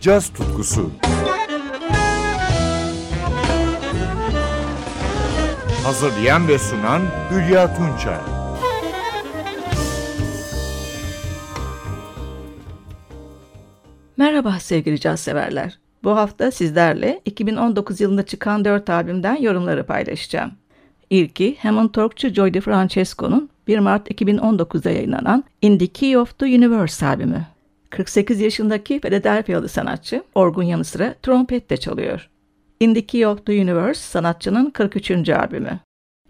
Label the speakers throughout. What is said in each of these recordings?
Speaker 1: caz tutkusu. Hazırlayan ve sunan Hülya Tunçay.
Speaker 2: Merhaba sevgili caz severler. Bu hafta sizlerle 2019 yılında çıkan 4 albümden yorumları paylaşacağım. İlki Hammond Torkçu Joy DeFrancesco'nun 1 Mart 2019'da yayınlanan In the Key of the Universe albümü. 48 yaşındaki Philadelphia'lı sanatçı orgun yanı sıra trompet de çalıyor. In the Key of the Universe sanatçının 43. albümü.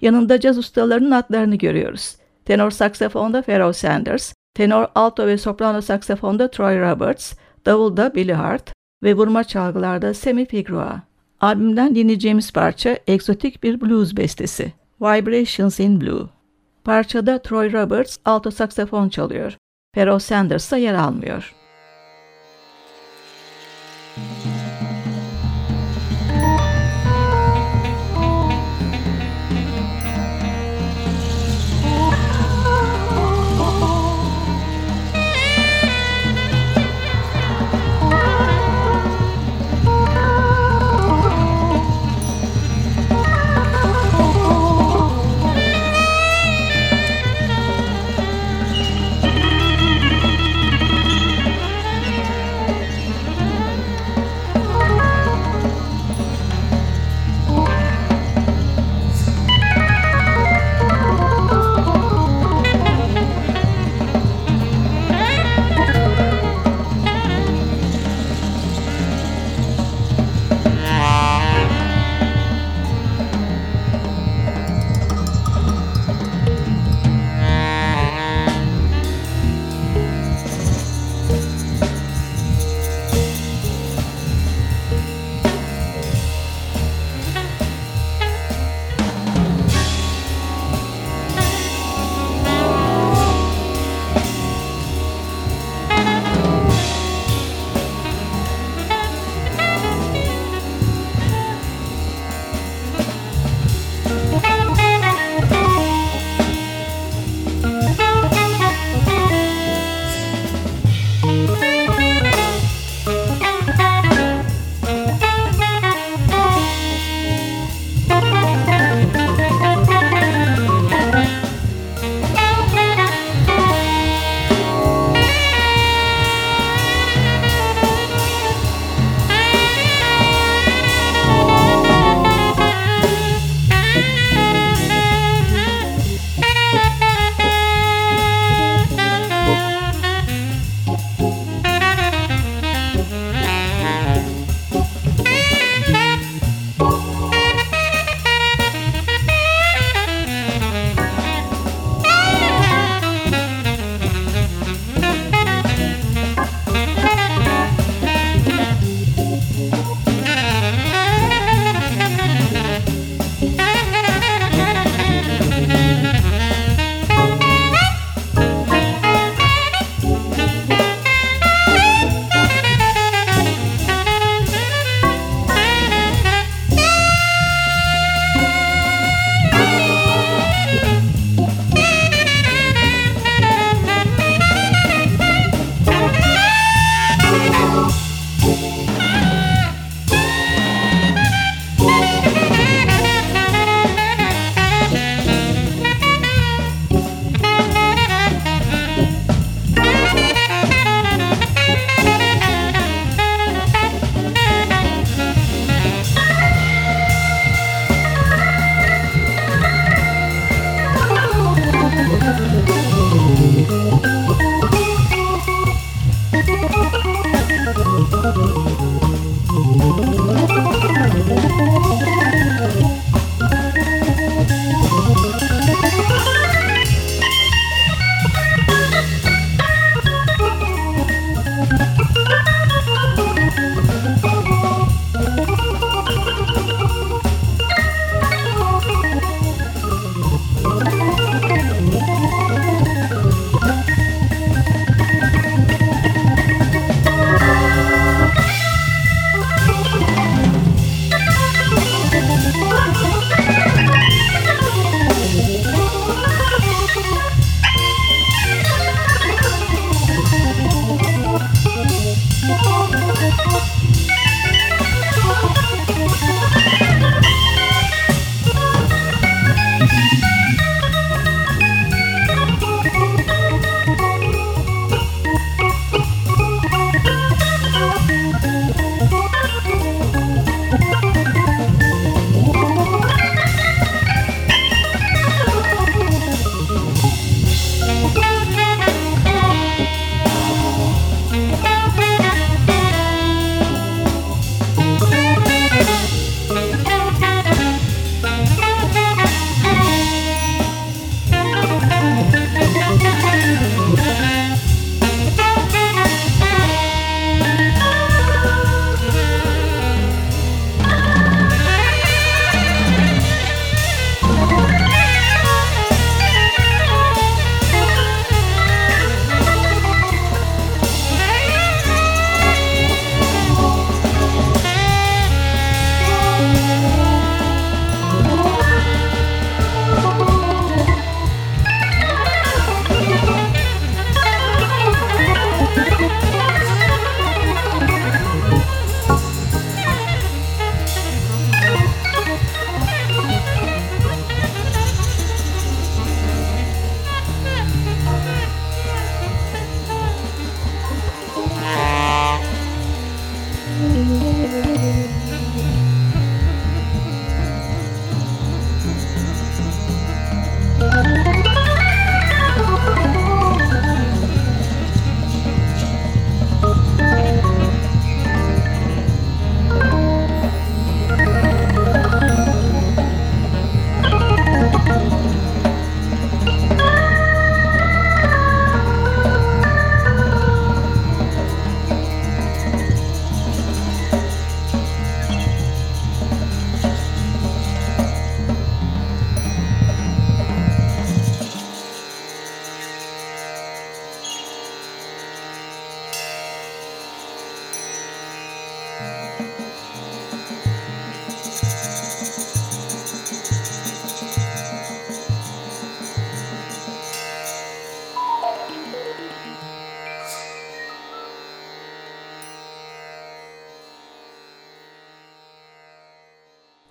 Speaker 2: Yanında caz ustalarının adlarını görüyoruz. Tenor saksafonda Pharoah Sanders, tenor alto ve soprano saksafonda Troy Roberts, davulda Billy Hart ve vurma çalgılarda Sammy Figueroa. Albümden dinleyeceğimiz parça egzotik bir blues bestesi. Vibrations in Blue. Parçada Troy Roberts alto saksafon çalıyor. Pharoah Sanders ise yer almıyor. Thank you.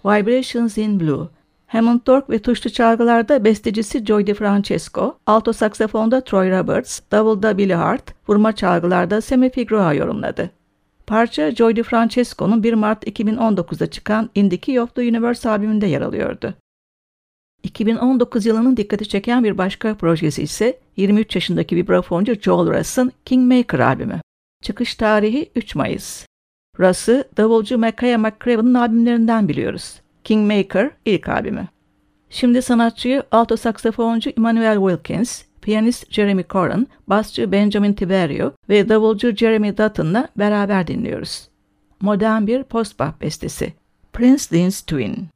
Speaker 2: Vibrations in Blue. Hammond Org ve tuşlu çalgılarda bestecisi Joy DeFrancesco, alto saksafonda Troy Roberts, davulda Billy Hart, vurma çalgılarda Sammy Figueroa yorumladı. Parça Joy DeFrancesco'nun 1 Mart 2019'da çıkan In the of the Universe albümünde yer alıyordu. 2019 yılının dikkati çeken bir başka projesi ise 23 yaşındaki vibrafoncu Joel Russ'ın Kingmaker albümü. Çıkış tarihi 3 Mayıs. Russ'ı davulcu Makaya McCraven'ın albümlerinden biliyoruz. Kingmaker ilk albümü. Şimdi sanatçıyı alto saksafoncu Emmanuel Wilkins, piyanist Jeremy Coran, basçı Benjamin Tiberio ve davulcu Jeremy Dutton'la beraber dinliyoruz. Modern bir post-bop bestesi. Prince Dean's Twin.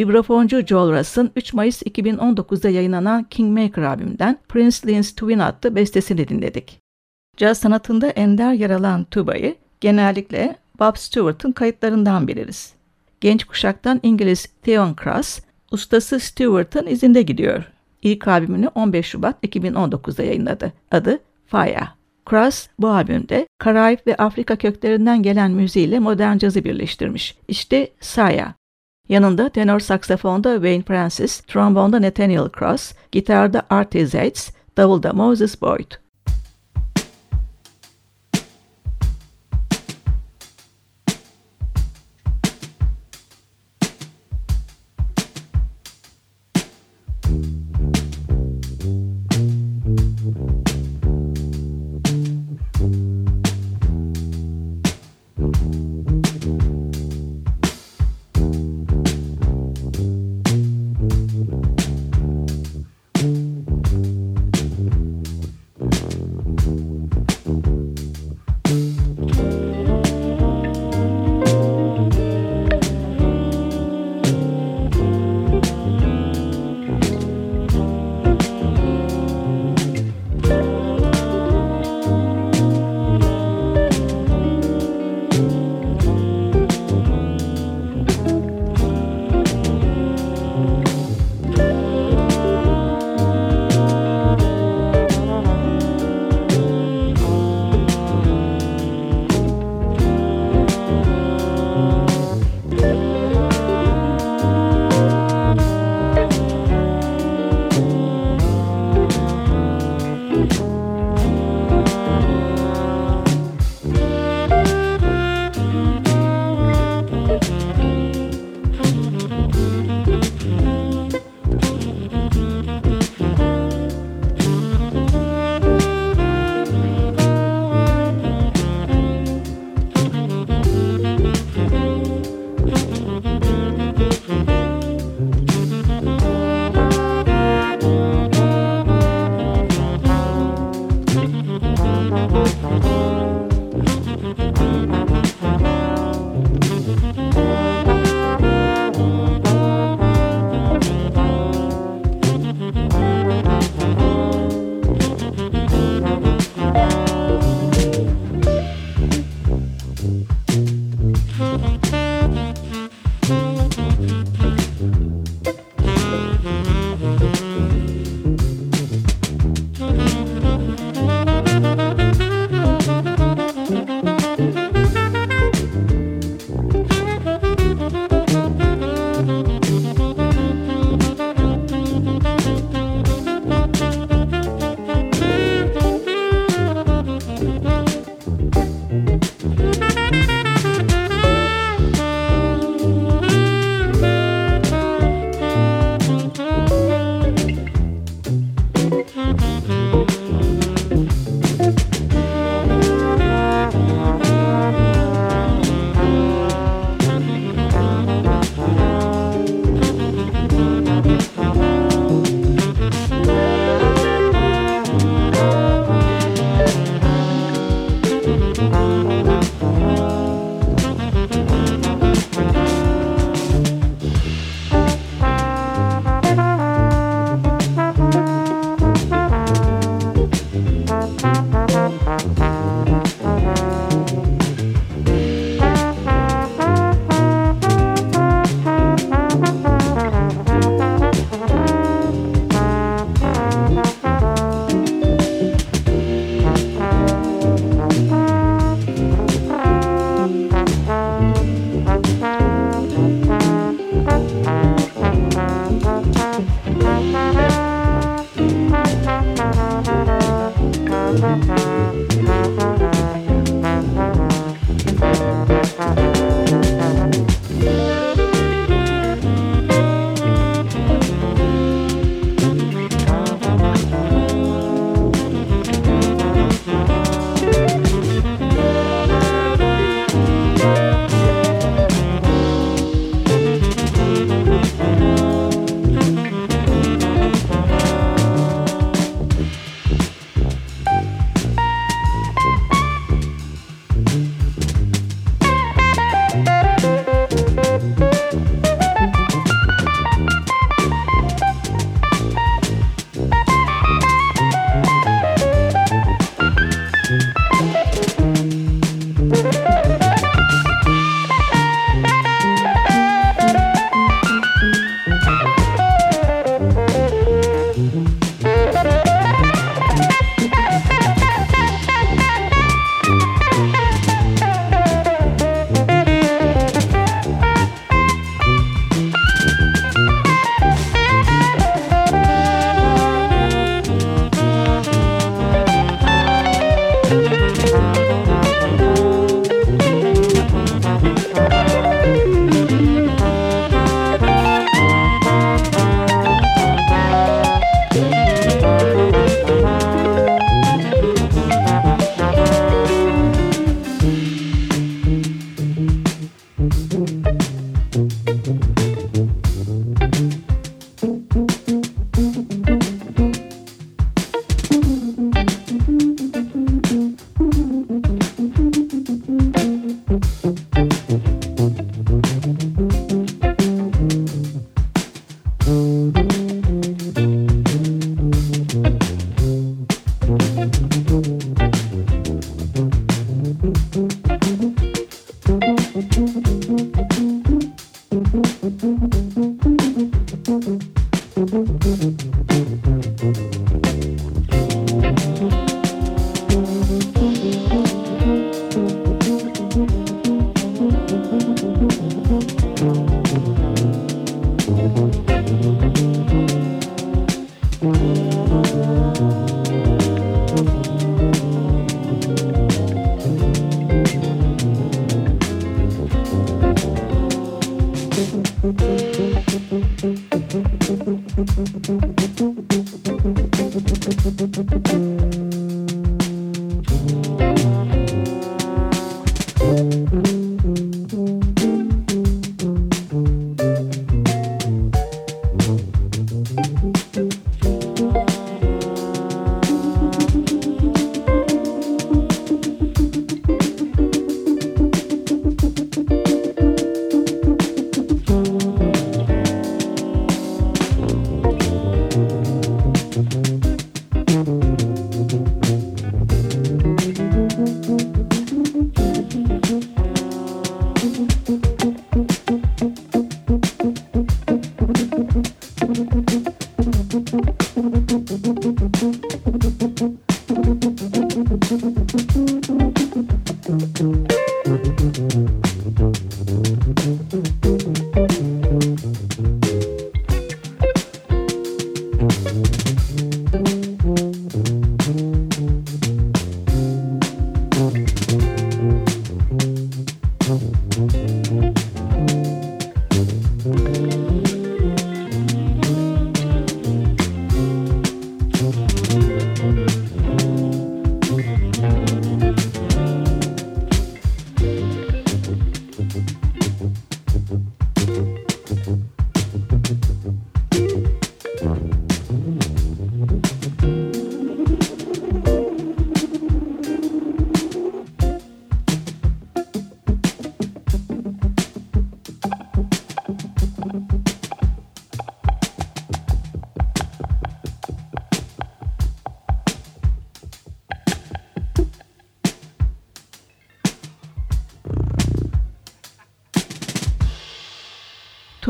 Speaker 2: Vibrafoncu Joel Russ'ın 3 Mayıs 2019'da yayınlanan Kingmaker albümünden Prince Lynn's Twin adlı bestesini dinledik. Caz sanatında ender yer alan tubayı genellikle Bob Stewart'ın kayıtlarından biliriz. Genç kuşaktan İngiliz Theon Cross, ustası Stewart'ın izinde gidiyor. İlk albümünü 15 Şubat 2019'da yayınladı. Adı Fire. Cross bu albümde Karayip ve Afrika köklerinden gelen müziğiyle modern cazı birleştirmiş. İşte Saya. Yanında tenor saksafonda Wayne Francis, trombonda Nathaniel Cross, gitarda Artie Zaitz, davulda Moses Boyd.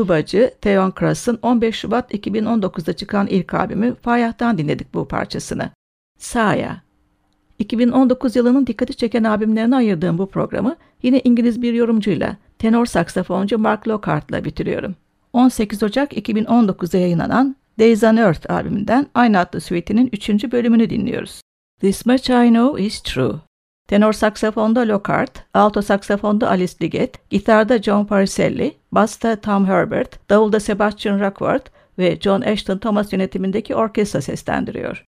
Speaker 2: Tubacı Theon Kras'ın 15 Şubat 2019'da çıkan ilk albümü Fayah'tan dinledik bu parçasını. Saya. 2019 yılının dikkati çeken albümlerine ayırdığım bu programı yine İngiliz bir yorumcuyla, tenor saksafoncu Mark Lockhart'la bitiriyorum. 18 Ocak 2019'da yayınlanan Days on Earth albümünden aynı adlı suite'inin 3. bölümünü dinliyoruz. This much I know is true. Tenor saksafonda Lockhart, alto saksafonda Alice Liggett, gitarda John Pariselli, basta Tom Herbert, davulda Sebastian Rockworth ve John Ashton Thomas yönetimindeki orkestra seslendiriyor.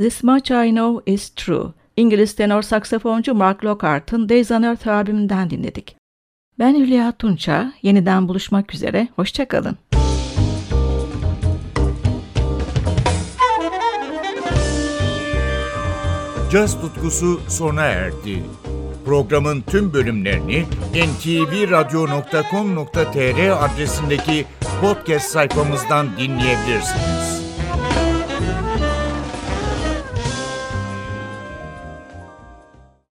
Speaker 2: This Much I Know Is True. İngiliz tenor saksafoncu Mark Lockhart'ın Days on Earth albümünden dinledik. Ben Hülya Tunça. Yeniden buluşmak üzere. Hoşçakalın.
Speaker 1: Caz tutkusu sona erdi. Programın tüm bölümlerini ntvradio.com.tr adresindeki podcast sayfamızdan dinleyebilirsiniz.